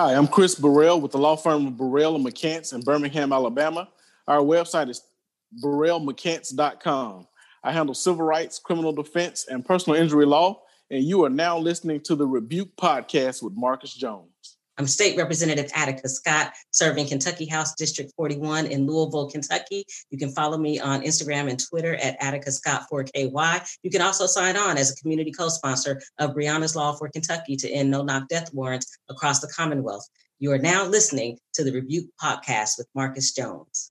Hi, I'm Chris Burrell with the law firm of Burrell and McCants in Birmingham, Alabama. Our website is burrellmccants.com. I handle civil rights, criminal defense, and personal injury law, and you are now listening to the Rebuke Podcast with Marcus Jones. I'm State Representative Attica Scott, serving Kentucky House District 41 in Louisville, Kentucky. You can follow me on Instagram and Twitter at Attica Scott 4KY. You can also sign on as a community co-sponsor of Breonna's Law for Kentucky to end no-knock death warrants across the Commonwealth. You are now listening to the Rebuke Podcast with Marcus Jones.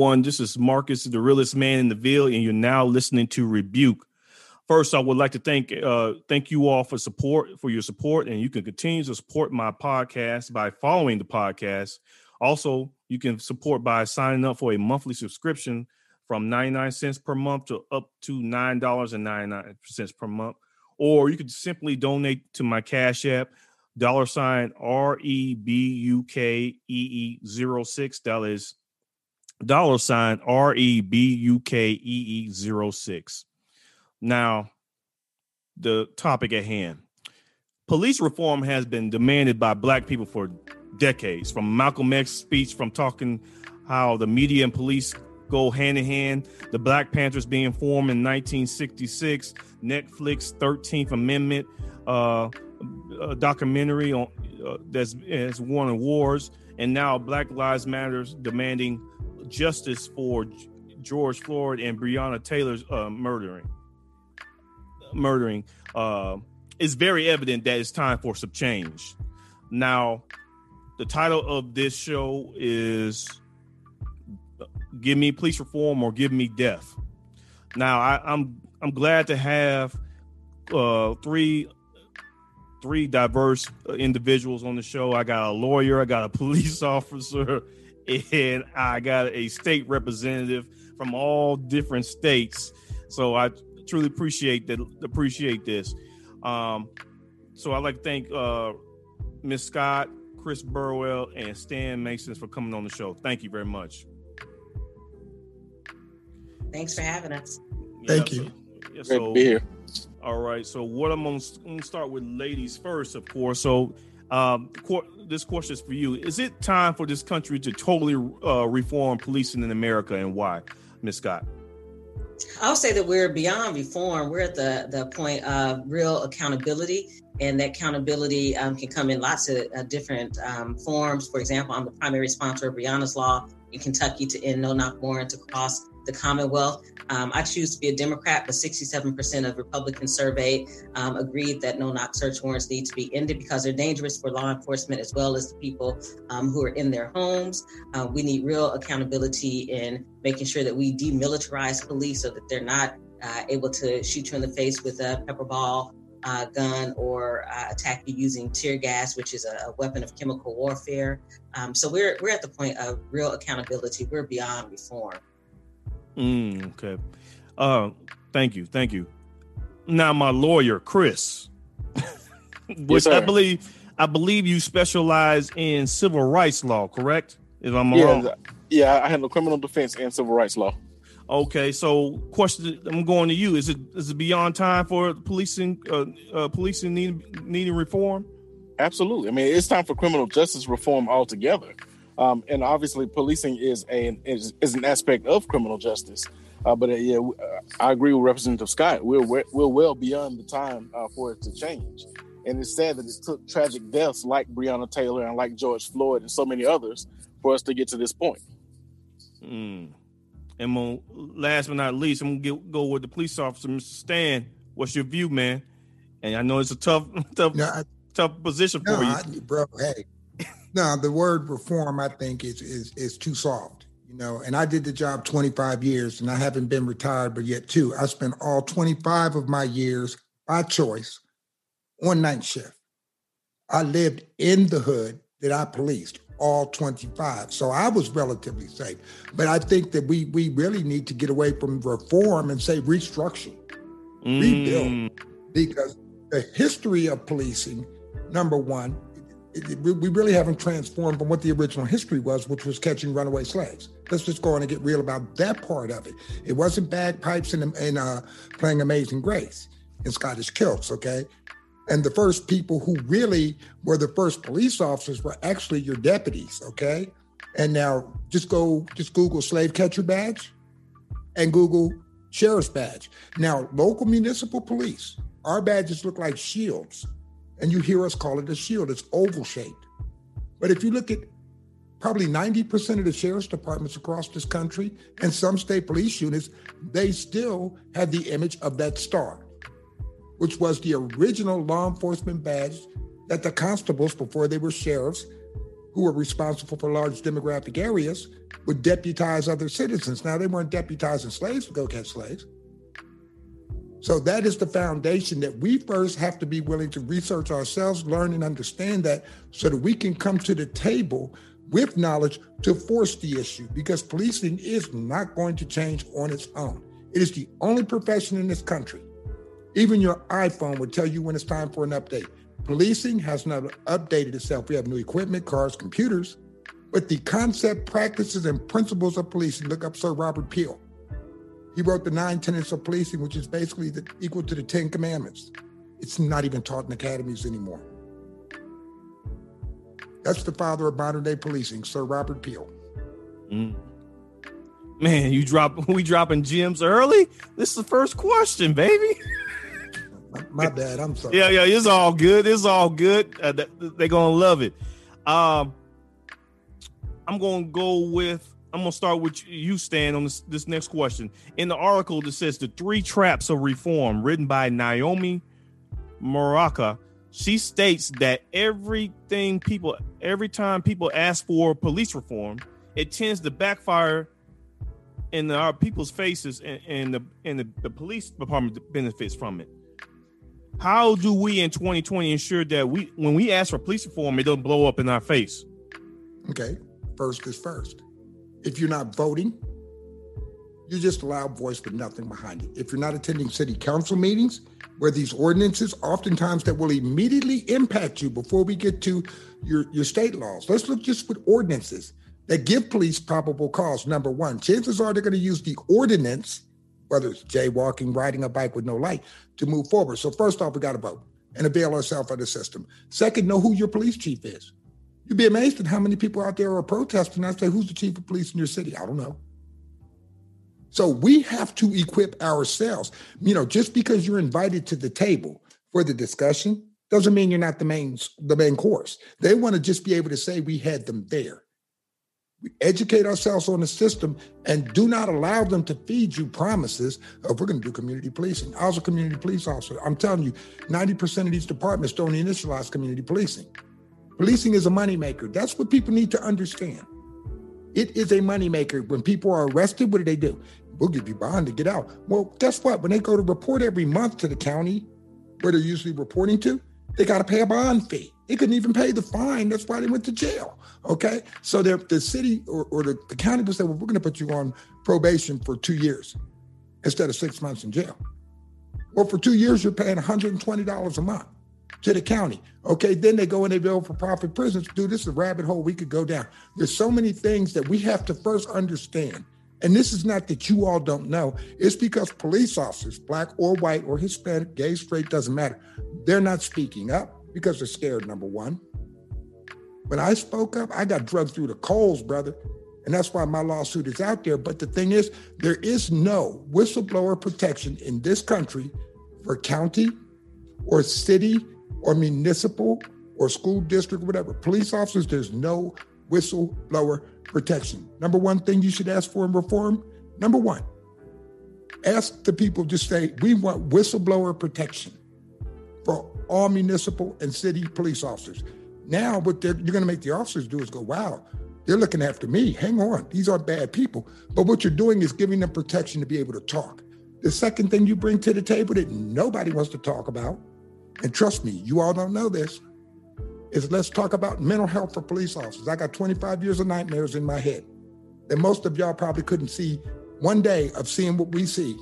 Everyone. This is Marcus, the realest man in the Ville, and you're now listening to Rebuke. First, I would like to thank uh, thank you all for support for your support, and you can continue to support my podcast by following the podcast. Also, you can support by signing up for a monthly subscription from 99 cents per month to up to $9.99 per month. Or you could simply donate to my Cash App, dollar sign R E B U K E E 06. That is dollar sign R E B U K E E 06. Now, the topic at hand. Police reform has been demanded by black people for decades, from Malcolm X's speech, from talking how the media and police go hand in hand, the Black Panthers being formed in 1966, Netflix 13th Amendment uh, documentary on uh, that's has won awards, and now Black Lives Matters demanding justice for George Floyd and Breonna Taylor's uh, murdering. Murdering. Uh, very evident that it's time for some change. Now, the title of this show is "Give Me Police Reform" or "Give Me Death." Now, I, I'm I'm glad to have uh, three three diverse individuals on the show. I got a lawyer, I got a police officer, and I got a state representative from all different states. So I truly appreciate that. Appreciate this. Um, so I'd like to thank uh, Miss Scott, Chris Burrell, and Stan Mason for coming on the show. Thank you very much. Thanks for having us. Thank you. So, yeah, Great so, to be here. all right. So what I'm gonna, start with ladies first, of course. So um, qu- this question is for you. Is it time for this country to totally uh, reform policing in America, and why, Miss Scott? I'll say that we're beyond reform. We're at the, the point of real accountability, and that accountability um, can come in lots of uh, different um, forms. For example, I'm the primary sponsor of Breonna's Law in Kentucky to end no knock warrants across the Commonwealth. Um, I choose to be a Democrat, but 67% of Republicans surveyed um, agreed that no knock search warrants need to be ended because they're dangerous for law enforcement as well as the people um, who are in their homes. Uh, we need real accountability in making sure that we demilitarize police so that they're not uh, able to shoot you in the face with a pepper ball. Uh, gun or uh, attack you using tear gas, which is a, a weapon of chemical warfare. Um, so we're we're at the point of real accountability. We're beyond reform. Mm, okay. Uh, thank you, thank you. Now, my lawyer, Chris, which I believe, I believe you specialize in civil rights law, correct? If I'm Yeah, wrong. yeah, I handle criminal defense and civil rights law. Okay, so question, I'm going to you. Is it is it beyond time for policing, uh, uh policing need, needing reform? Absolutely. I mean, it's time for criminal justice reform altogether. Um, and obviously, policing is a is, is an aspect of criminal justice. Uh, but uh, yeah, uh, I agree with Representative Scott. We're we're, we're well beyond the time uh, for it to change. And it's sad that it took tragic deaths like Breonna Taylor and like George Floyd and so many others for us to get to this point. Mm. And mo- last but not least, I'm gonna get, go with the police officer, Mr. Stan. What's your view, man? And I know it's a tough, tough, No, I, tough position no, for you. I, bro. Hey, No, the word reform, I think, is is is too soft. You know, and I did the job 25 years, and I haven't been retired, but yet too, I spent all 25 of my years by choice on night shift. I lived in the hood that I policed all 25. So I was relatively safe. But I think that we we really need to get away from reform and say restructure, mm. rebuild, because the history of policing, number one, we really haven't transformed from what the original history was, which was catching runaway slaves. Let's just go on and get real about that part of it. It wasn't bagpipes and, and uh, playing Amazing Grace in Scottish kilts, okay? And the first people who really were the first police officers were actually your deputies, okay? And now just go, just Google slave catcher badge and Google sheriff's badge. Now, local municipal police, our badges look like shields, and you hear us call it a shield. It's oval shaped. But if you look at probably 90% of the sheriff's departments across this country and some state police units, they still have the image of that star which was the original law enforcement badge that the constables, before they were sheriffs, who were responsible for large demographic areas, would deputize other citizens. Now, they weren't deputizing slaves to go catch slaves. So that is the foundation that we first have to be willing to research ourselves, learn and understand that so that we can come to the table with knowledge to force the issue because policing is not going to change on its own. It is the only profession in this country even your iPhone will tell you when it's time for an update. Policing has not updated itself. We have new equipment, cars, computers, but the concept, practices, and principles of policing. Look up Sir Robert Peel. He wrote the nine tenets of policing, which is basically the, equal to the Ten Commandments. It's not even taught in academies anymore. That's the father of modern day policing, Sir Robert Peel. Mm. Man, you drop we dropping gems early. This is the first question, baby. My, bad. I'm sorry. Yeah, yeah, it's all good. It's all good. Uh, they're gonna love it. Um, I'm gonna go with. I'm gonna start with you, Stan, on this, this next question. In the article that says the three traps of reform, written by Naomi Moraka, she states that everything people, every time people ask for police reform, it tends to backfire in the, our people's faces, and, and the and the, the police department benefits from it. How do we in 2020 ensure that we when we ask for police reform it doesn't blow up in our face? Okay first is first if you're not voting you just allow voice with nothing behind it if you're not attending city council meetings where these ordinances oftentimes that will immediately impact you before we get to your, your state laws let's look just with ordinances that give police probable cause number one chances are they're going to use the ordinance whether it's jaywalking, riding a bike with no light, to move forward. So first off, we got to vote and avail ourselves of the system. Second, know who your police chief is. You'd be amazed at how many people out there are protesting. I say, who's the chief of police in your city? I don't know. So we have to equip ourselves. You know, just because you're invited to the table for the discussion doesn't mean you're not the main the main course. They want to just be able to say we had them there. We educate ourselves on the system and do not allow them to feed you promises of we're going to do community policing. I was a community police officer. I'm telling you, 90% of these departments don't initialize community policing. Policing is a moneymaker. That's what people need to understand. It is a moneymaker. When people are arrested, what do they do? We'll give you bond to get out. Well, guess what? When they go to report every month to the county where they're usually reporting to, they got to pay a bond fee. They couldn't even pay the fine. That's why they went to jail. Okay. So the city or, or the, the county will say, well, we're going to put you on probation for two years instead of six months in jail. Well, for two years, you're paying $120 a month to the county. Okay, then they go and they build for profit prisons. Dude, this is a rabbit hole we could go down. There's so many things that we have to first understand. And this is not that you all don't know. It's because police officers, black or white or Hispanic, gay, straight, doesn't matter. They're not speaking up because they're scared, number one. When I spoke up, I got drugged through the coals, brother. And that's why my lawsuit is out there. But the thing is, there is no whistleblower protection in this country for county or city or municipal or school district, whatever. Police officers, there's no whistleblower protection. Number one thing you should ask for in reform number one, ask the people to say, we want whistleblower protection for all municipal and city police officers. Now, what you're going to make the officers do is go, wow, they're looking after me. Hang on, these aren't bad people. But what you're doing is giving them protection to be able to talk. The second thing you bring to the table that nobody wants to talk about, and trust me, you all don't know this, is let's talk about mental health for police officers. I got 25 years of nightmares in my head that most of y'all probably couldn't see one day of seeing what we see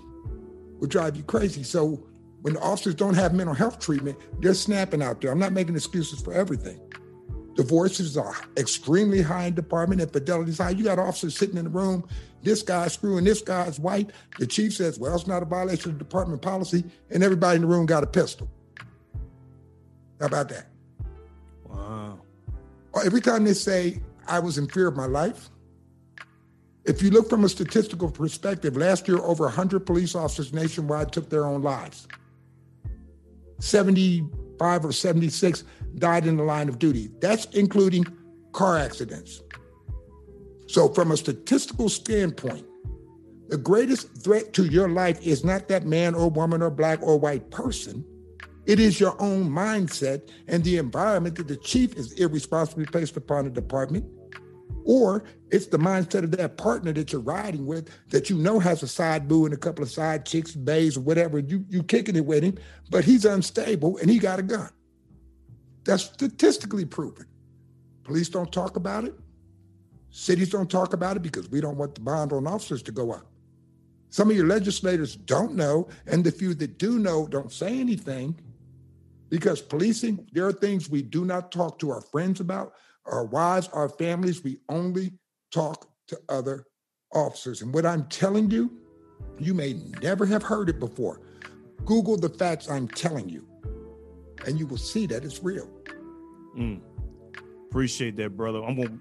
would drive you crazy. So when the officers don't have mental health treatment, they're snapping out there. I'm not making excuses for everything. Divorces are extremely high in department, infidelity's high. You got officers sitting in the room, this guy's screwing this guy's wife. The chief says, well, it's not a violation of department policy, and everybody in the room got a pistol. How about that? Wow. Every time they say, I was in fear of my life, if you look from a statistical perspective, last year over 100 police officers nationwide took their own lives. 75 or 76 died in the line of duty. That's including car accidents. So, from a statistical standpoint, the greatest threat to your life is not that man or woman or black or white person. It is your own mindset and the environment that the chief is irresponsibly placed upon the department or it's the mindset of that partner that you're riding with that you know has a side boo and a couple of side chicks, bays, or whatever. You you kicking it with him, but he's unstable and he got a gun. That's statistically proven. Police don't talk about it. Cities don't talk about it because we don't want the bond on officers to go up. Some of your legislators don't know, and the few that do know don't say anything because policing, there are things we do not talk to our friends about our wives, our families, we only talk to other officers. And what I'm telling you, you may never have heard it before. Google the facts I'm telling you, and you will see that it's real. Mm. Appreciate that, brother. I'm gonna.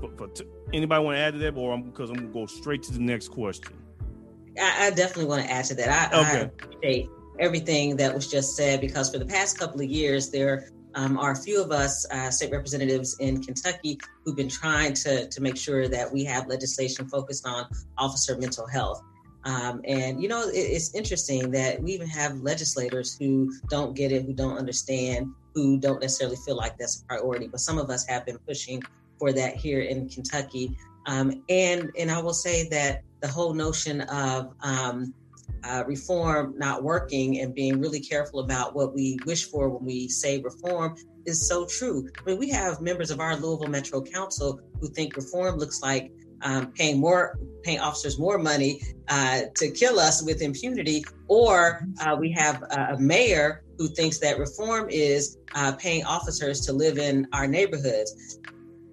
For, for t- anybody want to add to that, or I'm because I'm gonna go straight to the next question. I, I definitely want to add to that. I, okay. I appreciate everything that was just said because for the past couple of years, there um, are a few of us uh, state representatives in Kentucky who've been trying to, to make sure that we have legislation focused on officer mental health. Um, and, you know, it, it's interesting that we even have legislators who don't get it, who don't understand, who don't necessarily feel like that's a priority. But some of us have been pushing for that here in Kentucky. Um, and, and I will say that the whole notion of um, uh, reform not working and being really careful about what we wish for when we say reform is so true. I mean, we have members of our Louisville Metro Council who think reform looks like um, paying more, paying officers more money uh, to kill us with impunity, or uh, we have a mayor who thinks that reform is uh, paying officers to live in our neighborhoods.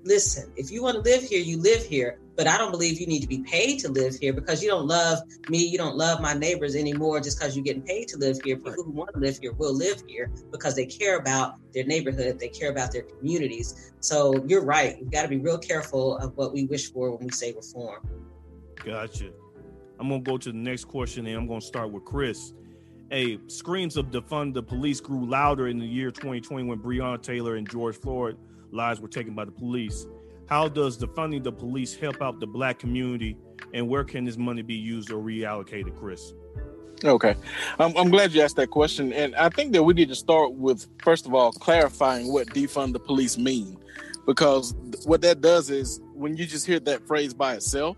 Listen, if you want to live here, you live here but I don't believe you need to be paid to live here because you don't love me, you don't love my neighbors anymore just because you're getting paid to live here. People who want to live here will live here because they care about their neighborhood, they care about their communities. So you're right. We've got to be real careful of what we wish for when we say reform. Gotcha. I'm gonna go to the next question and I'm gonna start with Chris. Hey, screams of defund the police grew louder in the year 2020 when Breonna Taylor and George Floyd lives were taken by the police. How does the defunding the police help out the black community, and where can this money be used or reallocated, Chris? Okay, I'm, I'm glad you asked that question, and I think that we need to start with first of all clarifying what defund the police mean, because what that does is when you just hear that phrase by itself,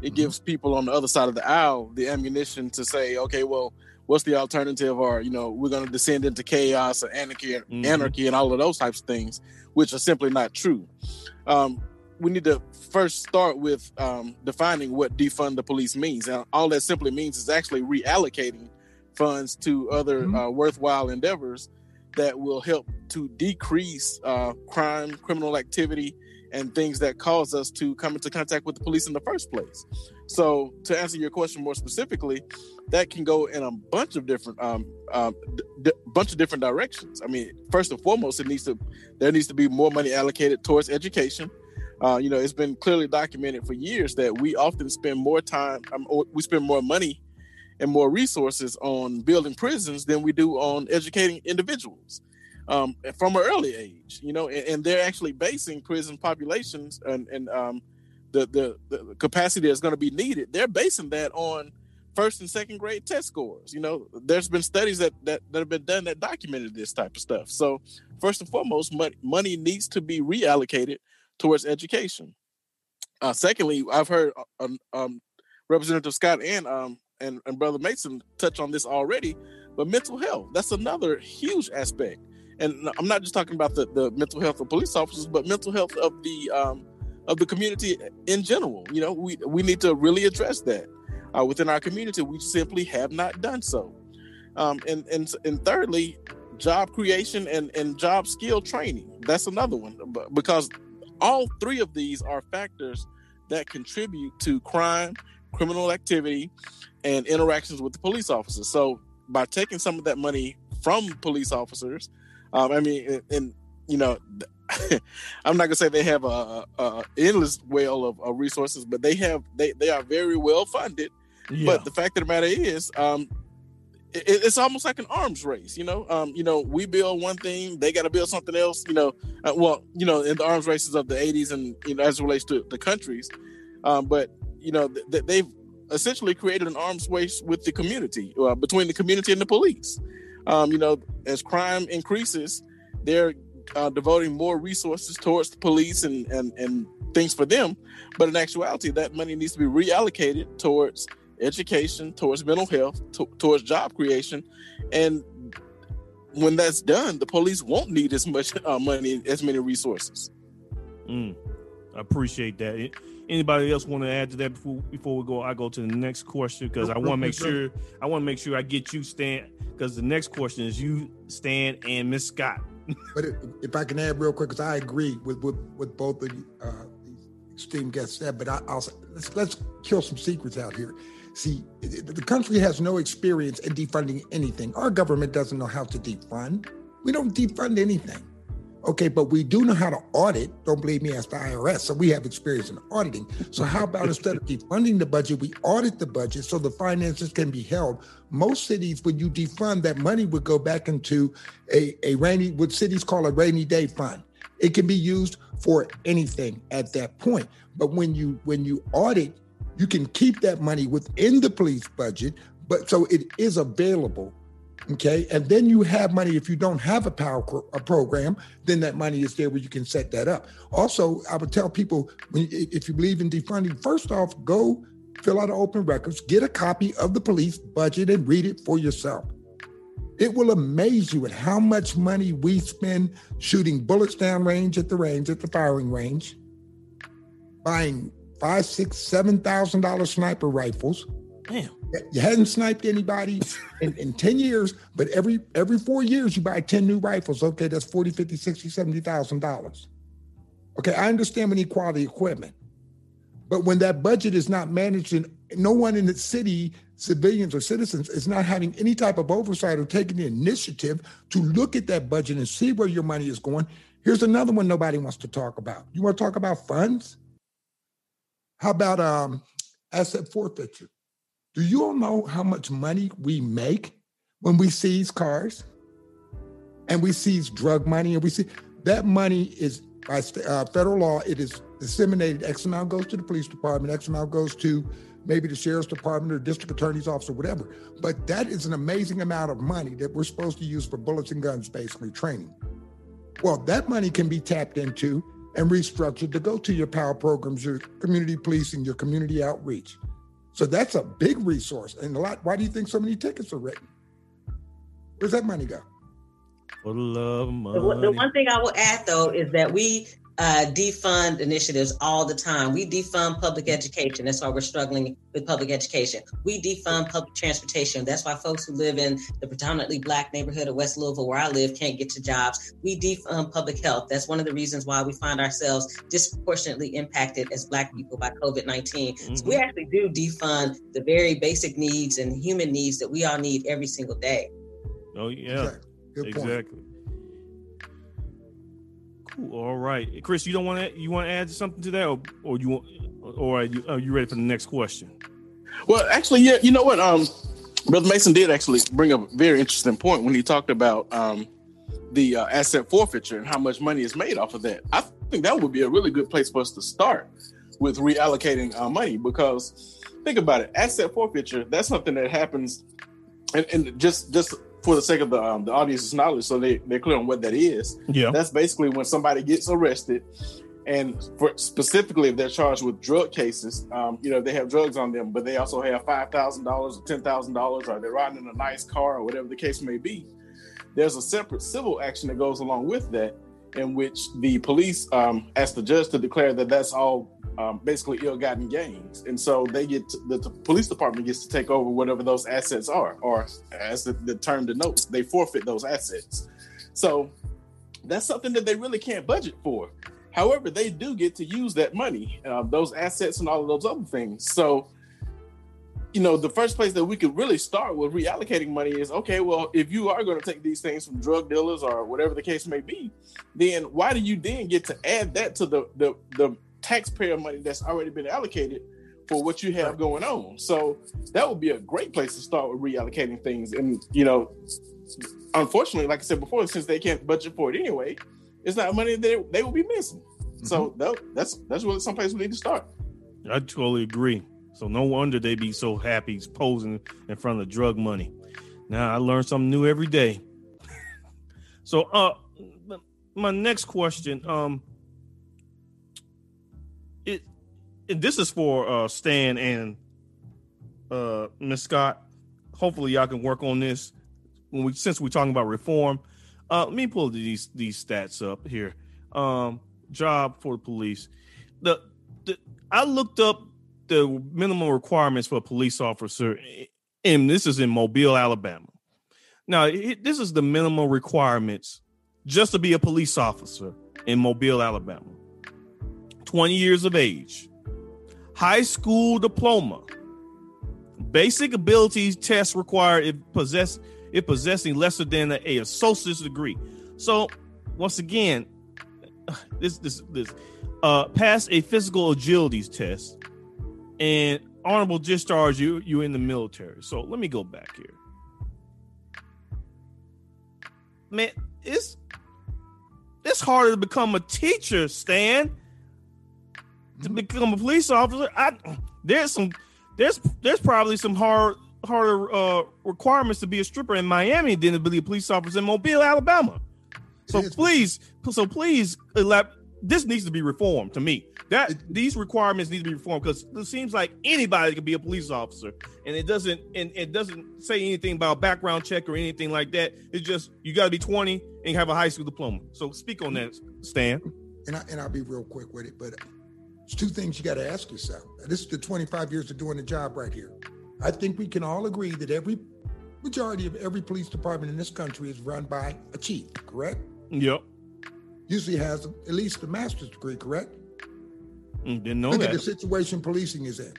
it mm-hmm. gives people on the other side of the aisle the ammunition to say, okay, well, what's the alternative? Or you know, we're going to descend into chaos or anarchy, mm-hmm. anarchy, and all of those types of things, which are simply not true. Um, we need to first start with um, defining what defund the police means. And all that simply means is actually reallocating funds to other mm-hmm. uh, worthwhile endeavors that will help to decrease uh, crime, criminal activity, and things that cause us to come into contact with the police in the first place. So, to answer your question more specifically, that can go in a bunch of different, um, um, d- bunch of different directions. I mean, first and foremost, it needs to there needs to be more money allocated towards education. Uh, you know, it's been clearly documented for years that we often spend more time, um, we spend more money and more resources on building prisons than we do on educating individuals um, from an early age. You know, and, and they're actually basing prison populations and, and um, the, the, the capacity that's going to be needed. They're basing that on first and second grade test scores. You know, there's been studies that that, that have been done that documented this type of stuff. So first and foremost, money, money needs to be reallocated towards education. Uh, secondly, I've heard uh, um, um, Representative Scott and um and, and Brother Mason touch on this already, but mental health that's another huge aspect. And I'm not just talking about the, the mental health of police officers, but mental health of the um, of the community in general. You know, we we need to really address that uh, within our community. We simply have not done so. Um, and and and thirdly, job creation and and job skill training. That's another one because all three of these are factors that contribute to crime, criminal activity, and interactions with the police officers. So by taking some of that money from police officers, um, I mean, and, you know, I'm not gonna say they have a, a endless well of, of, resources, but they have they they are very well funded. Yeah. But the fact of the matter is, um, it, it's almost like an arms race. You know, um, you know, we build one thing, they got to build something else. You know, uh, well, you know, in the arms races of the '80s and you know as it relates to the countries, um, but you know, th- they've essentially created an arms race with the community uh, between the community and the police. Um, you know, as crime increases, they're uh, devoting more resources towards the police and, and and things for them. But in actuality, that money needs to be reallocated towards education, towards mental health, to, towards job creation, and when that's done, the police won't need as much uh, money, as many resources. Mm, I appreciate that. Anybody else want to add to that before before we go? I go to the next question because I want to make sure I want to make sure I get you Stan because the next question is you Stan and Miss Scott. but if I can add real quick, because I agree with with, with both of uh, these esteemed guests said, but I, will let's let's kill some secrets out here. See, the country has no experience in defunding anything. Our government doesn't know how to defund. We don't defund anything. Okay, but we do know how to audit. Don't believe me, ask the IRS. So we have experience in auditing. So how about instead of defunding the budget, we audit the budget so the finances can be held. Most cities, when you defund, that money would go back into a, a rainy, what cities call a rainy day fund. It can be used for anything at that point. But when you when you audit, you can keep that money within the police budget, but so it is available Okay. And then you have money. If you don't have a power a program, then that money is there where you can set that up. Also, I would tell people when, if you believe in defunding, first off, go fill out an open records, get a copy of the police budget and read it for yourself. It will amaze you at how much money we spend shooting bullets down range at the range, at the firing range, buying five, six, seven thousand dollar sniper rifles. Damn you hadn't sniped anybody in, in 10 years, but every every four years you buy 10 new rifles. Okay, that's 40, 50, 60, 70,000 dollars. Okay, I understand we need quality equipment. But when that budget is not managed and no one in the city, civilians or citizens, is not having any type of oversight or taking the initiative to look at that budget and see where your money is going. Here's another one nobody wants to talk about. You want to talk about funds? How about um, asset forfeiture? Do you all know how much money we make when we seize cars? And we seize drug money and we see that money is by uh, federal law it is disseminated x amount goes to the police department x amount goes to maybe the sheriff's department or district attorney's office or whatever. But that is an amazing amount of money that we're supposed to use for bullets and guns basically training. Well that money can be tapped into and restructured to go to your power programs your community policing your community outreach so that's a big resource. And a lot, why do you think so many tickets are written? Where's that money go? For love money. The, the one thing I will add though is that we uh, defund initiatives all the time. We defund public education. That's why we're struggling with public education. We defund public transportation. That's why folks who live in the predominantly black neighborhood of West Louisville, where I live, can't get to jobs. We defund public health. That's one of the reasons why we find ourselves disproportionately impacted as black people by COVID 19. Mm-hmm. So we actually do defund the very basic needs and human needs that we all need every single day. Oh, yeah. Exactly. exactly. All right, Chris, you don't want to you want to add something to that, or, or you want, or are you, are you ready for the next question? Well, actually, yeah. You know what? Um, Brother Mason did actually bring up a very interesting point when he talked about um the uh, asset forfeiture and how much money is made off of that. I think that would be a really good place for us to start with reallocating our money because think about it. Asset forfeiture, that's something that happens and, and just just for the sake of the um, the audience's knowledge, so they they're clear on what that is. Yeah, that's basically when somebody gets arrested, and for specifically if they're charged with drug cases, um, you know they have drugs on them, but they also have five thousand dollars or ten thousand dollars, or they're riding in a nice car or whatever the case may be. There's a separate civil action that goes along with that, in which the police um, ask the judge to declare that that's all um, basically ill-gotten gains, and so they get to, the, the, police department gets to take over whatever those assets are, or as the, the term denotes, they forfeit those assets. So that's something that they really can't budget for. However, they do get to use that money, uh, those assets, and all of those other things. So, you know, the first place that we could really start with reallocating money is okay. Well, if you are going to take these things from drug dealers or whatever the case may be, then why do you then get to add that to the the the taxpayer money that's already been allocated for what you have going on. So that would be a great place to start with reallocating things. And you know, unfortunately, like I said before, since they can't budget for it anyway, it's not money that they will be missing. Mm-hmm. So that, that's that's really someplace we need to start. I totally agree. So no wonder they be so happy posing in front of drug money. Now I learn something new every day. so uh my next question, um, this is for uh, Stan and uh, Miss Scott. Hopefully, y'all can work on this when we since we're talking about reform. Uh, let me pull these these stats up here. Um, job for the police. The, the I looked up the minimum requirements for a police officer, and this is in Mobile, Alabama. Now, it, this is the minimum requirements just to be a police officer in Mobile, Alabama. 20 years of age, high school diploma. Basic abilities test required if possess if possessing lesser than a, a associate's degree. So once again, this this this uh pass a physical agilities test and honorable discharge you you in the military. So let me go back here. Man, it's it's harder to become a teacher, Stan, to become a police officer, I there's some there's there's probably some hard harder uh, requirements to be a stripper in Miami than to be a police officer in Mobile, Alabama. So please, so please, this needs to be reformed to me. That these requirements need to be reformed because it seems like anybody can be a police officer, and it doesn't and it doesn't say anything about background check or anything like that. It's just you got to be 20 and have a high school diploma. So speak on that, Stan. And I, and I'll be real quick with it, but it's two things you got to ask yourself. This is the 25 years of doing the job right here. I think we can all agree that every majority of every police department in this country is run by a chief, correct? Yep. Usually has at least a master's degree, correct? Mm, didn't know Look that. at the situation policing is in.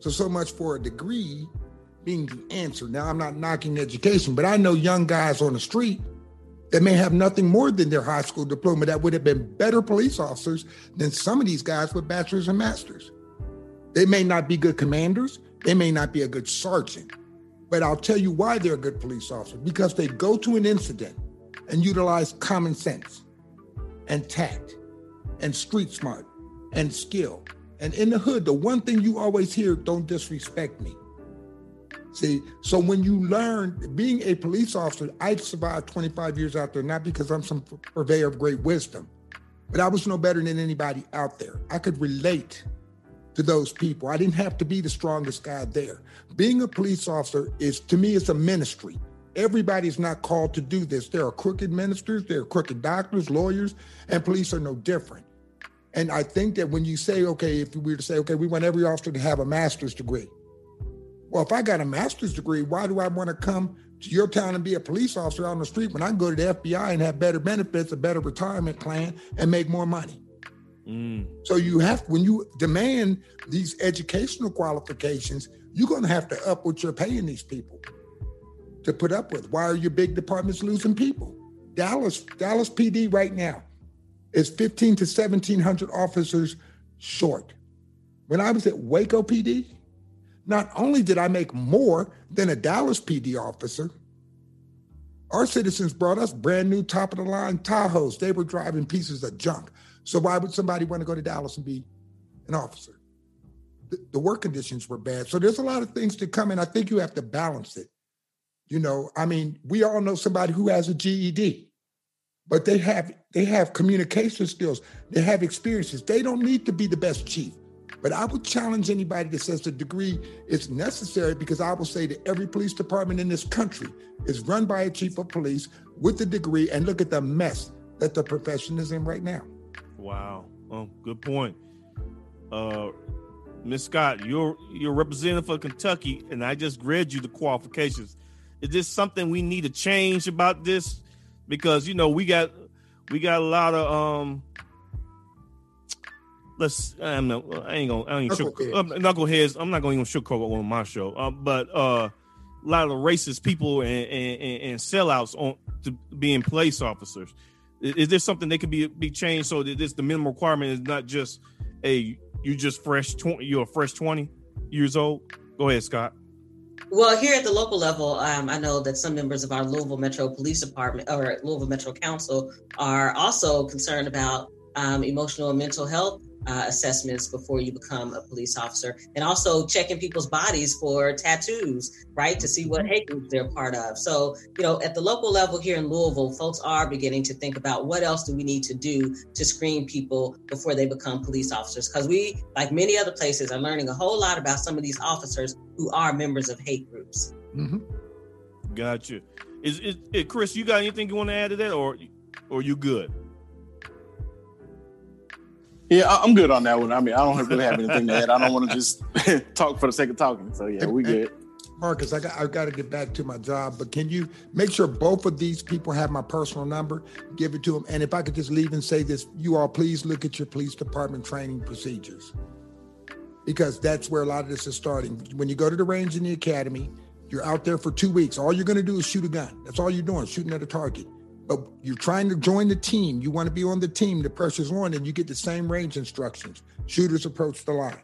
So, so much for a degree being the answer. Now, I'm not knocking education, but I know young guys on the street that may have nothing more than their high school diploma that would have been better police officers than some of these guys with bachelor's and masters. They may not be good commanders, they may not be a good sergeant, but I'll tell you why they're a good police officer because they go to an incident and utilize common sense and tact and street smart and skill. And in the hood, the one thing you always hear don't disrespect me. See, so when you learn being a police officer, I survived 25 years out there, not because I'm some purveyor of great wisdom, but I was no better than anybody out there. I could relate to those people. I didn't have to be the strongest guy there. Being a police officer is, to me, it's a ministry. Everybody's not called to do this. There are crooked ministers, there are crooked doctors, lawyers, and police are no different. And I think that when you say, okay, if we were to say, okay, we want every officer to have a master's degree, well, if I got a master's degree, why do I want to come to your town and be a police officer on the street when I can go to the FBI and have better benefits, a better retirement plan, and make more money? Mm. So you have when you demand these educational qualifications, you're going to have to up what you're paying these people to put up with. Why are your big departments losing people? Dallas, Dallas PD right now is 15 to 1700 officers short. When I was at Waco PD, not only did I make more than a Dallas PD officer, our citizens brought us brand new top of the line Tahoes. They were driving pieces of junk. So why would somebody want to go to Dallas and be an officer? the, the work conditions were bad. So there's a lot of things to come in. I think you have to balance it. You know, I mean, we all know somebody who has a GED, but they have they have communication skills, they have experiences. They don't need to be the best chief. But I would challenge anybody that says the degree is necessary because I will say that every police department in this country is run by a chief of police with a degree and look at the mess that the profession is in right now. Wow. Oh, good point. Uh Miss Scott, you're you're representative for Kentucky, and I just read you the qualifications. Is this something we need to change about this? Because you know we got we got a lot of um let's I'm not, I ain't gonna I ain't knuckleheads. Um, knuckleheads. I'm not gonna even sugarcoat on my show. Um, but uh, a lot of the racist people and, and, and sellouts on to being police officers. Is, is there something that could be be changed so that this the minimum requirement is not just a you just fresh 20 you're a fresh 20 years old? Go ahead, Scott. Well, here at the local level, um, I know that some members of our Louisville Metro Police Department or Louisville Metro Council are also concerned about um, emotional and mental health uh, assessments before you become a police officer, and also checking people's bodies for tattoos, right, to see what hate groups they're part of. So, you know, at the local level here in Louisville, folks are beginning to think about what else do we need to do to screen people before they become police officers? Because we, like many other places, are learning a whole lot about some of these officers who are members of hate groups. Mm-hmm. Gotcha. Is, is, is Chris? You got anything you want to add to that, or or you good? Yeah, I'm good on that one. I mean, I don't really have anything to add. I don't want to just talk for the sake of talking. So yeah, we good. Marcus, I got I got to get back to my job, but can you make sure both of these people have my personal number? Give it to them, and if I could just leave and say this, you all please look at your police department training procedures, because that's where a lot of this is starting. When you go to the range in the academy, you're out there for two weeks. All you're going to do is shoot a gun. That's all you're doing, shooting at a target but you're trying to join the team. You want to be on the team. The pressure's on, and you get the same range instructions. Shooters approach the line.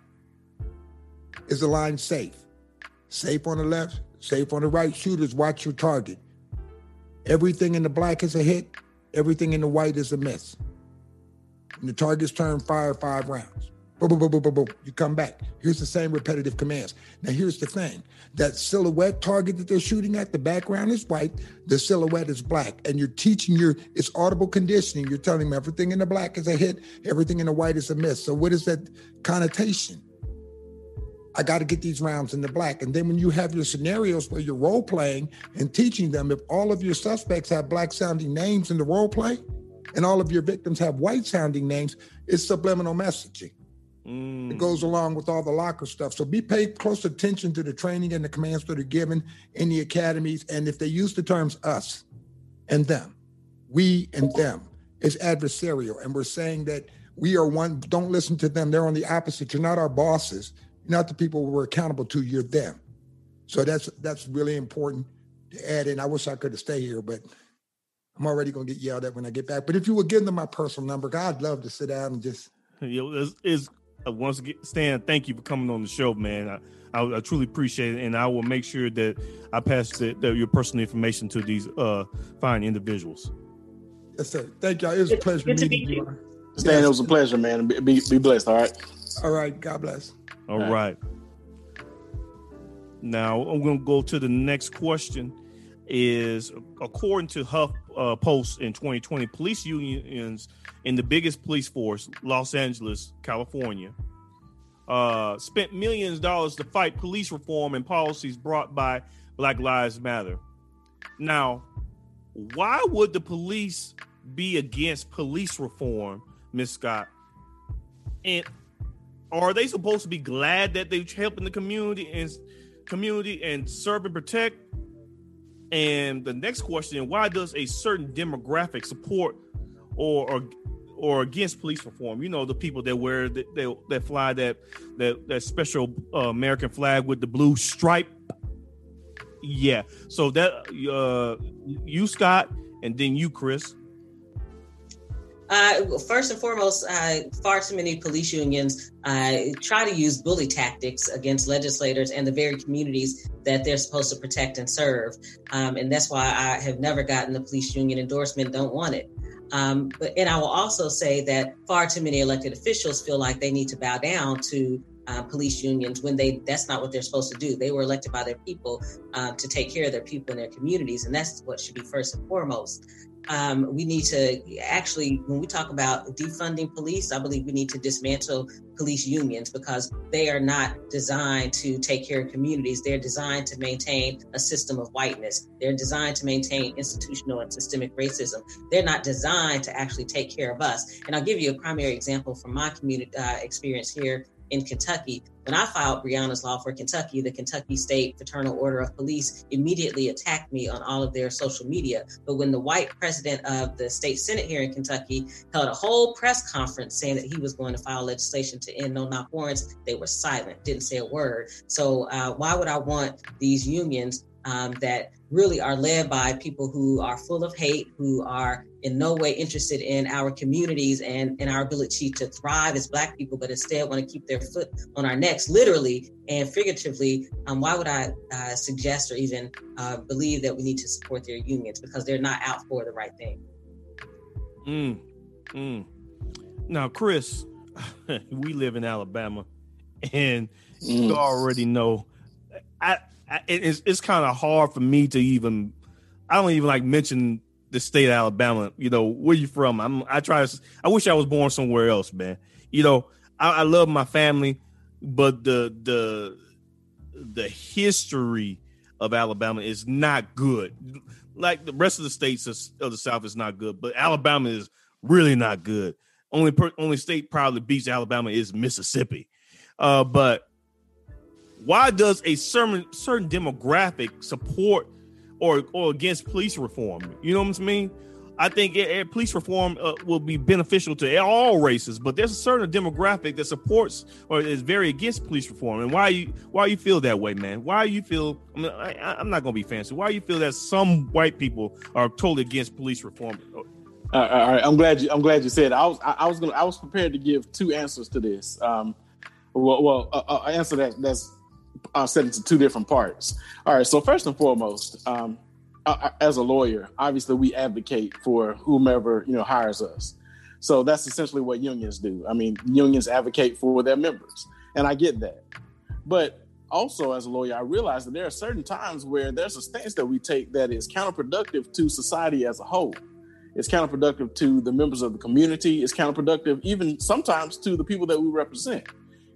Is the line safe? Safe on the left, safe on the right. Shooters watch your target. Everything in the black is a hit. Everything in the white is a miss. And the target's turn, fire five rounds. Boom, boom, boom, boom, boom, boom. You come back. Here's the same repetitive commands. Now, here's the thing that silhouette target that they're shooting at, the background is white, the silhouette is black. And you're teaching your, it's audible conditioning. You're telling them everything in the black is a hit, everything in the white is a miss. So, what is that connotation? I got to get these rounds in the black. And then when you have your scenarios where you're role playing and teaching them, if all of your suspects have black sounding names in the role play and all of your victims have white sounding names, it's subliminal messaging. Mm. It goes along with all the locker stuff. So be paid close attention to the training and the commands that are given in the academies. And if they use the terms us and them, we and them, it's adversarial. And we're saying that we are one, don't listen to them. They're on the opposite. You're not our bosses. You're not the people we're accountable to. You're them. So that's that's really important to add in. I wish I could have stayed here, but I'm already going to get yelled at when I get back. But if you would give them my personal number, God, I'd love to sit down and just. You know, uh, once again, Stan, thank you for coming on the show, man. I, I, I truly appreciate it, and I will make sure that I pass the, the, your personal information to these uh, fine individuals. Yes, sir. Thank y'all. It was a pleasure Good meeting you. you. Stan, yes. it was a pleasure, man. Be, be, be blessed. All right. All right. God bless. all, all right. right. Now I'm going to go to the next question. Is according to Huff uh, Post in 2020, police unions in the biggest police force, Los Angeles, California, uh, spent millions of dollars to fight police reform and policies brought by Black Lives Matter. Now, why would the police be against police reform, Miss Scott? And are they supposed to be glad that they're helping the community and community and serve and protect? And the next question: Why does a certain demographic support or, or or against police reform. You know, the people that wear that that, that fly that that that special uh, American flag with the blue stripe. Yeah. So that uh you Scott and then you Chris. Uh, first and foremost, uh, far too many police unions uh, try to use bully tactics against legislators and the very communities that they're supposed to protect and serve. Um, and that's why I have never gotten the police union endorsement, don't want it. Um, but and I will also say that far too many elected officials feel like they need to bow down to uh, police unions when they that's not what they're supposed to do. They were elected by their people uh, to take care of their people in their communities, and that's what should be first and foremost um, we need to actually, when we talk about defunding police, I believe we need to dismantle police unions because they are not designed to take care of communities. They're designed to maintain a system of whiteness. They're designed to maintain institutional and systemic racism. They're not designed to actually take care of us. And I'll give you a primary example from my community uh, experience here in Kentucky. When I filed Breonna's Law for Kentucky, the Kentucky State Fraternal Order of Police immediately attacked me on all of their social media. But when the white president of the state senate here in Kentucky held a whole press conference saying that he was going to file legislation to end no knock warrants, they were silent, didn't say a word. So uh, why would I want these unions um, that really are led by people who are full of hate, who are in no way interested in our communities and, and our ability to thrive as Black people, but instead want to keep their foot on our necks, literally and figuratively. Um, why would I uh, suggest or even uh, believe that we need to support their unions? Because they're not out for the right thing. Mm, mm. Now, Chris, we live in Alabama, and mm. you already know. I it's it's kind of hard for me to even. I don't even like mention the state of Alabama. You know, where you from? I'm. I try to. I wish I was born somewhere else, man. You know, I, I love my family, but the the the history of Alabama is not good. Like the rest of the states of the South is not good, but Alabama is really not good. Only per, only state probably beats Alabama is Mississippi. Uh, but why does a certain certain demographic support or or against police reform? You know what I mean? I think it, it, police reform uh, will be beneficial to all races, but there's a certain demographic that supports or is very against police reform. And why you why you feel that way, man? Why do you feel? I mean, I, am not gonna be fancy. Why you feel that some white people are totally against police reform? All right, I'm glad you. I'm glad you said. I was. I, I, was gonna. I was prepared to give two answers to this. Um, well, well, uh, uh, answer that that's uh, set into two different parts. All right. So first and foremost, um, as a lawyer, obviously we advocate for whomever you know hires us. So that's essentially what unions do. I mean, unions advocate for their members, and I get that. But also, as a lawyer, I realize that there are certain times where there's a stance that we take that is counterproductive to society as a whole. It's counterproductive to the members of the community. It's counterproductive, even sometimes, to the people that we represent.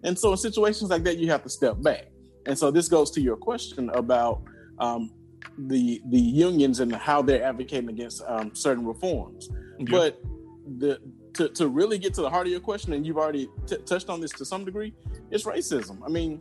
And so, in situations like that, you have to step back. And so this goes to your question about um, the the unions and how they're advocating against um, certain reforms. But the to, to really get to the heart of your question, and you've already t- touched on this to some degree, it's racism. I mean,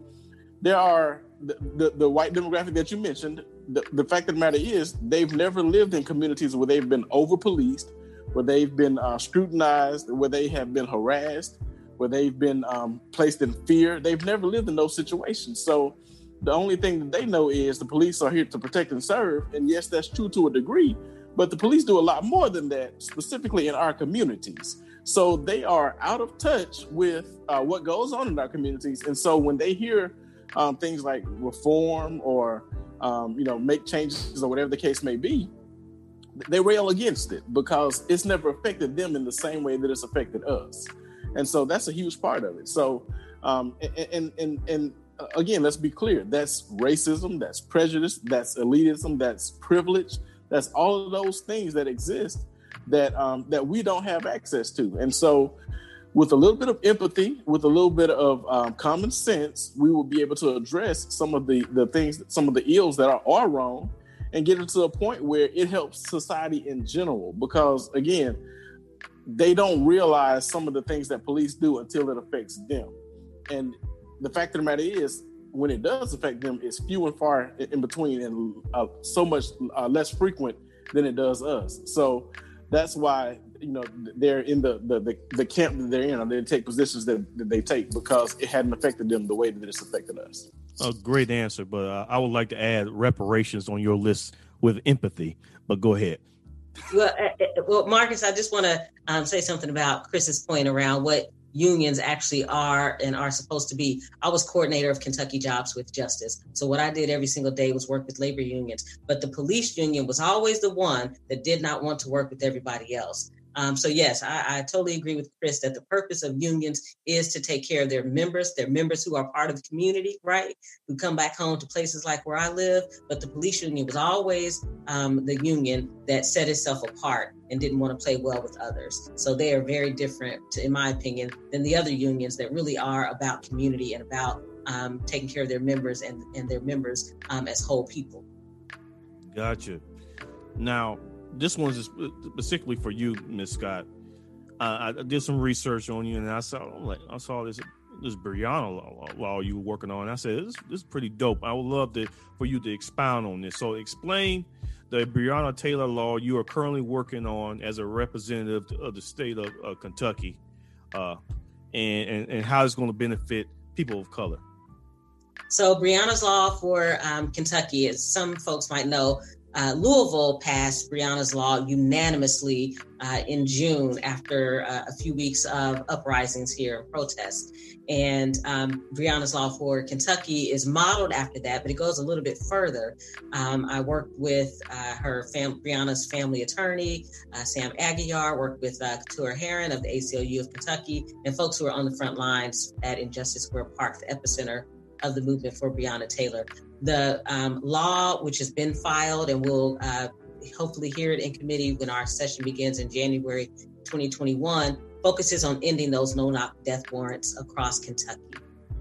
there are the, the, the white demographic that you mentioned. The, the fact of the matter is, they've never lived in communities where they've been over policed, where they've been uh, scrutinized, where they have been harassed, where they've been um, placed in fear. They've never lived in those situations. So the only thing that they know is the police are here to protect and serve. And yes, that's true to a degree, but the police do a lot more than that, specifically in our communities. So they are out of touch with uh, what goes on in our communities. And so when they hear um, things like reform or um, you know make changes or whatever the case may be, they rail against it because it's never affected them in the same way that it's affected us and so that's a huge part of it. So, um, and and and uh, again, let's be clear: that's racism, that's prejudice, that's elitism, that's privilege, that's all of those things that exist that um, that we don't have access to. And so, with a little bit of empathy, with a little bit of um, common sense, we will be able to address some of the the things, some of the ills that are, are wrong, and get it to a point where it helps society in general. Because again they don't realize some of the things that police do until it affects them. And the fact of the matter is, when it does affect them, it's few and far in between and uh, so much uh, less frequent than it does us. So that's why you know they're in the the, the, the camp that they're in, or they take positions that, that, they take because it hadn't affected them the way that it's affected us. A great answer, but uh, I would like to add reparations on your list with empathy. But go ahead. Well, uh, uh, well, Marcus, I just want to um, say something about Chris's point around what unions actually are and are supposed to be. I was coordinator of Kentucky Jobs with Justice. So what I did every single day was work with labor unions. But the police union was always the one that did not want to work with everybody else. Um, so yes, I, I, totally agree with Chris that the purpose of unions is to take care of their members, their members who are part of the community, right? Who come back home to places like where I live. But the police union was always um, the union that set itself apart and didn't want to play well with others. So they are very different, in my opinion, than the other unions that really are about community and about um, taking care of their members and, and their members um, as whole people. Gotcha. Now, this one's specifically for you, Miss Scott. Uh, I did some research on you, and I saw like I saw this this law, law you were working on. I said this, this is pretty dope. I would love to for you to expound on this. So explain the Breonna Taylor law you are currently working on as a representative of the state of, of Kentucky, uh, and, and, and how it's going to benefit people of color. So Breonna's law for um, Kentucky, as some folks might know, uh, Louisville passed Breonna's law unanimously uh, in June after uh, a few weeks of uprisings here and protests. And um, Breonna's law for Kentucky is modeled after that, but it goes a little bit further. Um, I worked with uh, her fam- Breonna's family attorney, uh, Sam Aguiar, worked with uh, Keturah Herron of the ACLU of Kentucky, and folks who are on the front lines at Injustice Square Park, the epicenter of the movement for Breonna Taylor. The um, law, which has been filed, and we'll uh, hopefully hear it in committee when our session begins in January 2021, focuses on ending those no knock death warrants across Kentucky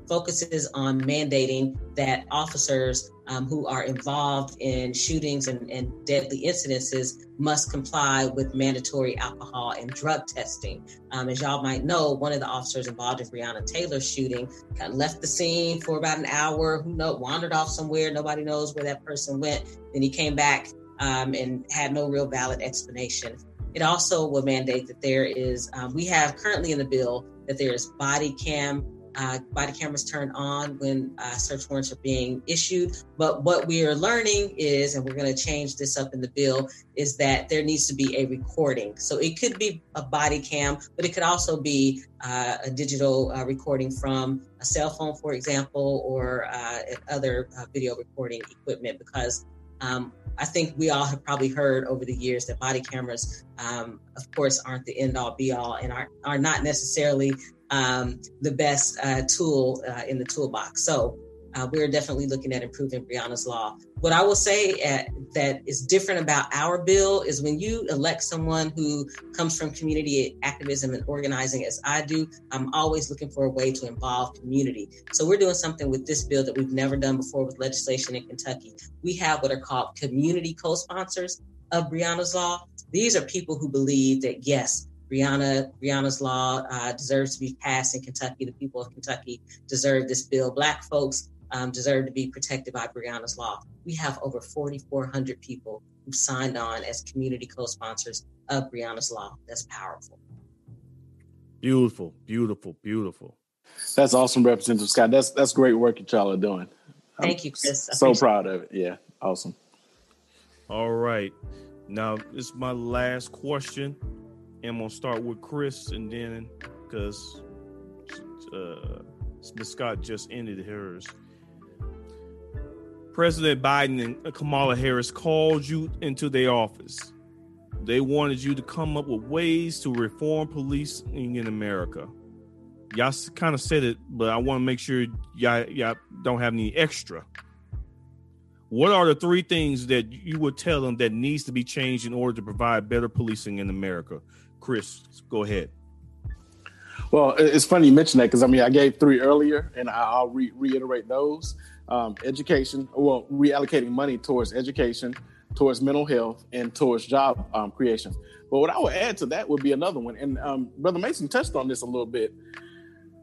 focuses on mandating that officers um, who are involved in shootings and, and, deadly incidences must comply with mandatory alcohol and drug testing. Um, as y'all might know, one of the officers involved in Breonna Taylor's shooting kind of left the scene for about an hour, who know, wandered off somewhere. Nobody knows where that person went. Then he came back um, and had no real valid explanation. It also will mandate that there is, um, we have currently in the bill that there is body cam uh, body cameras turned on when uh, search warrants are being issued. But what we are learning is, and we're going to change this up in the bill, is that there needs to be a recording. So it could be a body cam, but it could also be uh, a digital uh, recording from a cell phone, for example, or uh, other uh, video recording equipment, because um, I think we all have probably heard over the years that body cameras, um, of course, aren't the end all be all and are, are not necessarily um, the best uh, tool uh, in the toolbox. So uh, we're definitely looking at improving Breonna's law. What I will say at, uh, that is different about our bill is when you elect someone who comes from community activism and organizing, as I do, I'm always looking for a way to involve community. So we're doing something with this bill that we've never done before with legislation in Kentucky. We have what are called community co-sponsors of Breonna's law. These are people who believe that yes, Breonna Breonna's law uh, deserves to be passed in Kentucky. The people of Kentucky deserve this bill. Black folks um, deserve to be protected by Breonna's law. We have over 4,400 people who signed on as community co-sponsors of Breonna's law. That's powerful. Beautiful, beautiful, beautiful. That's awesome, Representative Scott. That's that's great work that y'all are doing. Thank I'm you, Chris. So proud of it. Yeah, awesome. All right. Now, this is my last question. I'm gonna start with Chris, and then because uh, Ms. Scott just ended hers. President Biden and Kamala Harris called you into their office. They wanted you to come up with ways to reform policing in America. Y'all kind of said it, but I want to make sure y'all, y'all don't have any extra. What are the three things that you would tell them that needs to be changed in order to provide better policing in America? Chris, go ahead. Well, it's funny you mention that because I mean I gave three earlier, and I'll re- reiterate those: um, education, well, reallocating money towards education, towards mental health, and towards job um, creation. But what I would add to that would be another one, and um, Brother Mason touched on this a little bit.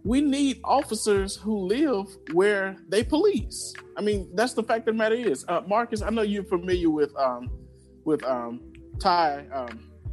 We need officers who live where they police. I mean, that's the fact of the matter is, uh, Marcus. I know you're familiar with um, with um, Ty.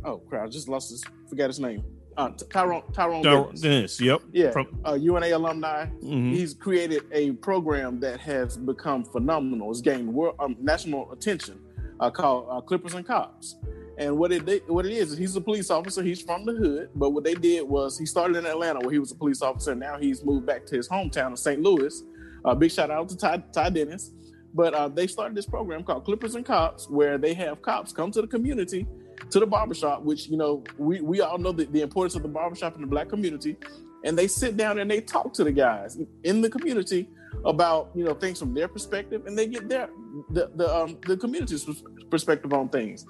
Oh crap, I just lost his forget his name. Uh, Tyrone Tyrone Dennis. Dennis. Yep. Yeah. From uh, UNA alumni. Mm-hmm. He's created a program that has become phenomenal. It's gained world, um, national attention uh, called uh, Clippers and Cops. And what it what it is is he's a police officer. He's from the hood, but what they did was he started in Atlanta where he was a police officer. And now he's moved back to his hometown of St. Louis. Uh, big shout out to Ty, Ty Dennis. But uh, they started this program called Clippers and Cops, where they have cops come to the community to the barbershop, which you know we we all know the, the importance of the barbershop in the black community, and they sit down and they talk to the guys in the community about you know things from their perspective, and they get their the the um, the community's perspective on things.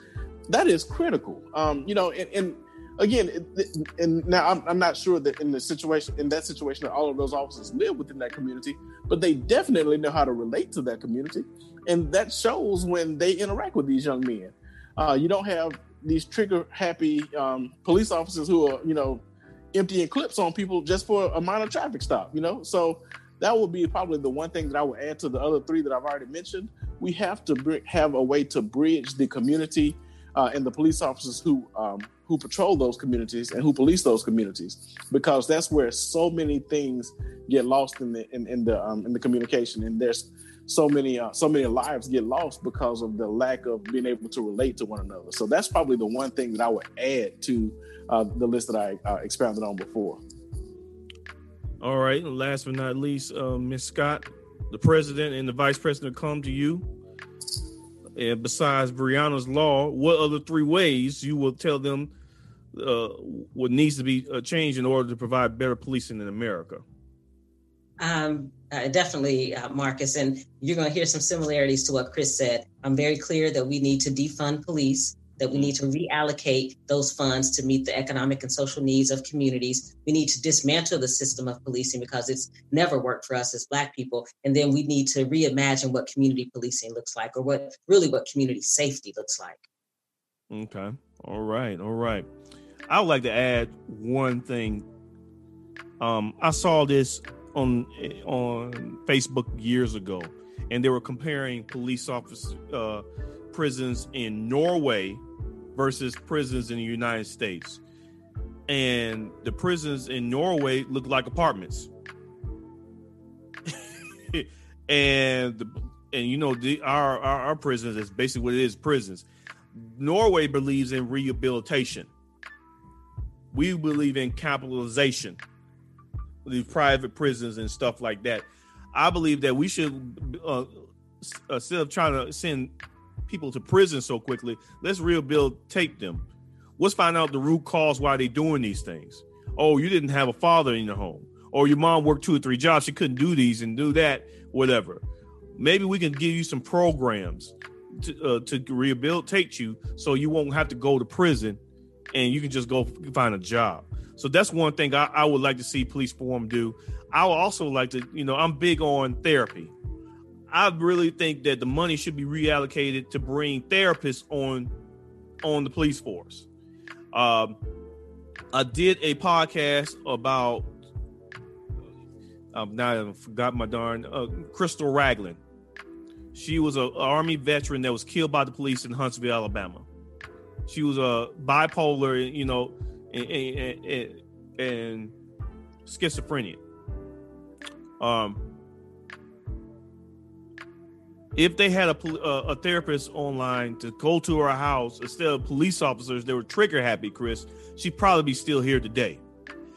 That is critical. Um, you know, and, and again, and now I'm, I'm, not sure that in the situation in that situation that all of those officers live within that community, but they definitely know how to relate to that community, and that shows when they interact with these young men. Uh, you don't have these trigger happy um, police officers who are you know emptying clips on people just for a minor traffic stop. You know, so that would be probably the one thing that I would add to the other three that I've already mentioned. We have to br- have a way to bridge the community uh, and the police officers who um, who patrol those communities and who police those communities, because that's where so many things get lost in the in, in the um, in the communication, and there's so many uh, so many lives get lost because of the lack of being able to relate to one another. So that's probably the one thing that I would add to uh, the list that I uh, expounded on before. All right, and last but not least, uh, Ms. Scott, the president and the vice president come to you. And besides Breonna's law, what other three ways you will tell them uh, what needs to be uh, changed in order to provide better policing in America? Um, uh, definitely, uh, Marcus, and you're going to hear some similarities to what Chris said. I'm very clear that we need to defund police that we need to reallocate those funds to meet the economic and social needs of communities. We need to dismantle the system of policing because it's never worked for us as Black people. And then we need to reimagine what community policing looks like or what really what community safety looks like. Okay. All right. All right. I would like to add one thing. Um, I saw this on on Facebook years ago, and they were comparing police officers, uh, prisons in Norway versus prisons in the United States. And the prisons in Norway look like apartments. and the and you know the, our, our our prisons is basically what it is prisons. Norway believes in rehabilitation. We believe in capitalization, the private prisons and stuff like that. I believe that we should uh, instead of trying to send people to prison so quickly. Let's rehabilitate them. Let's find out the root cause why they're doing these things. Oh, you didn't have a father in your home, or your mom worked two or three jobs. She couldn't do these and do that, whatever. Maybe we can give you some programs to, uh, to rehabilitate you so you won't have to go to prison and you can just go find a job. So that's one thing I, I would like to see police form do. I would also like to, you know, I'm big on therapy. I really think that the money should be reallocated to bring therapists on on the police force. Um, I did a podcast about um, now I forgot my darn uh, Crystal Ragland. She was an army veteran that was killed by the police in Huntsville, Alabama. She was a bipolar, you know, and, and, and, and schizophrenia. Um, if they had a, a, therapist online to go to her house instead of police officers they were trigger happy chris she'd probably be still here today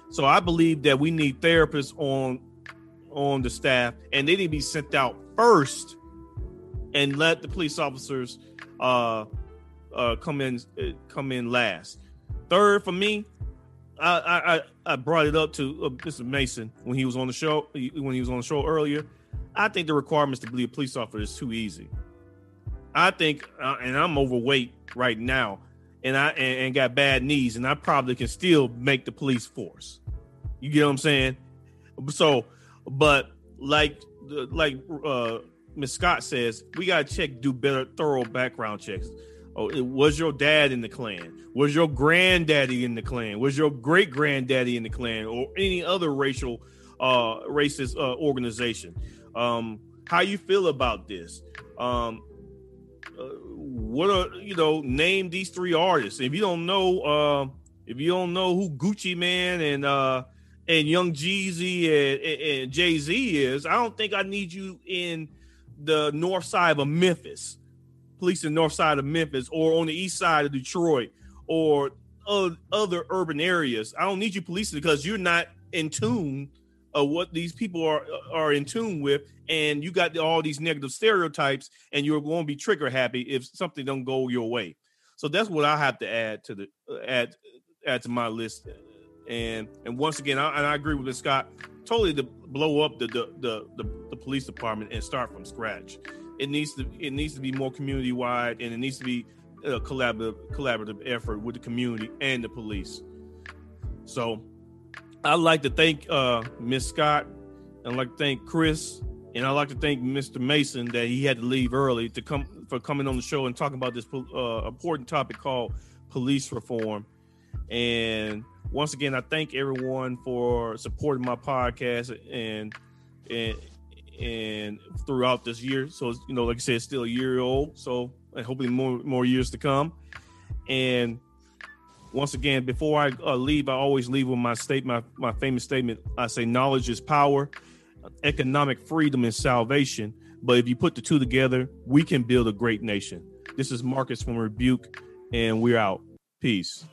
so i believe that we need therapists on on the staff and they need to be sent out first and let the police officers uh, uh, come in uh, come in last third for me I, I, I brought it up to uh, Mr. Mason when he was on the show when he was on the show earlier I think the requirements to be a police officer is too easy. I think, uh, and I'm overweight right now, and I and, and, got bad knees, and I probably can still make the police force. You get what I'm saying? So, but like like uh, Miss Scott says, we gotta check, do better, thorough background checks. Oh, was your dad in the Klan? Was your granddaddy in the Klan? Was your great granddaddy in the Klan or any other racial, uh, racist uh, organization? Um, how you feel about this? Um, uh, what are you know? Name these three artists. If you don't know, uh, if you don't know who Gucci Mane and uh, and Young Jeezy and, and, and Jay Z is, I don't think I need you in the north side of Memphis, police in north side of Memphis, or on the east side of Detroit, or other urban areas. I don't need you policing because you're not in tune of what these people are are in tune with and you got all these negative stereotypes and you're going to be trigger happy if something don't go your way So that's what I have to add to the uh, add add to my list. And and once again, I, and I agree with Scott. Totally to blow up the the, the the the police department and start from scratch. It needs to it needs to be more community wide, and it needs to be a collaborative collaborative effort with the community and the police. So I'd like to thank uh, Miss Scott. I'd like to thank Chris, and I'd like to thank Mr. Mason that he had to leave early to come for coming on the show and talking about this uh, important topic called police reform. And once again, I thank everyone for supporting my podcast and and and throughout this year. So you know, like I said, it's still a year old. So and hopefully more more years to come. And once again, before I uh, leave, I always leave with my state, my, my famous statement. I say, knowledge is power, economic freedom is salvation. But if you put the two together, we can build a great nation. This is Marcus from Rebuke, and we're out. Peace.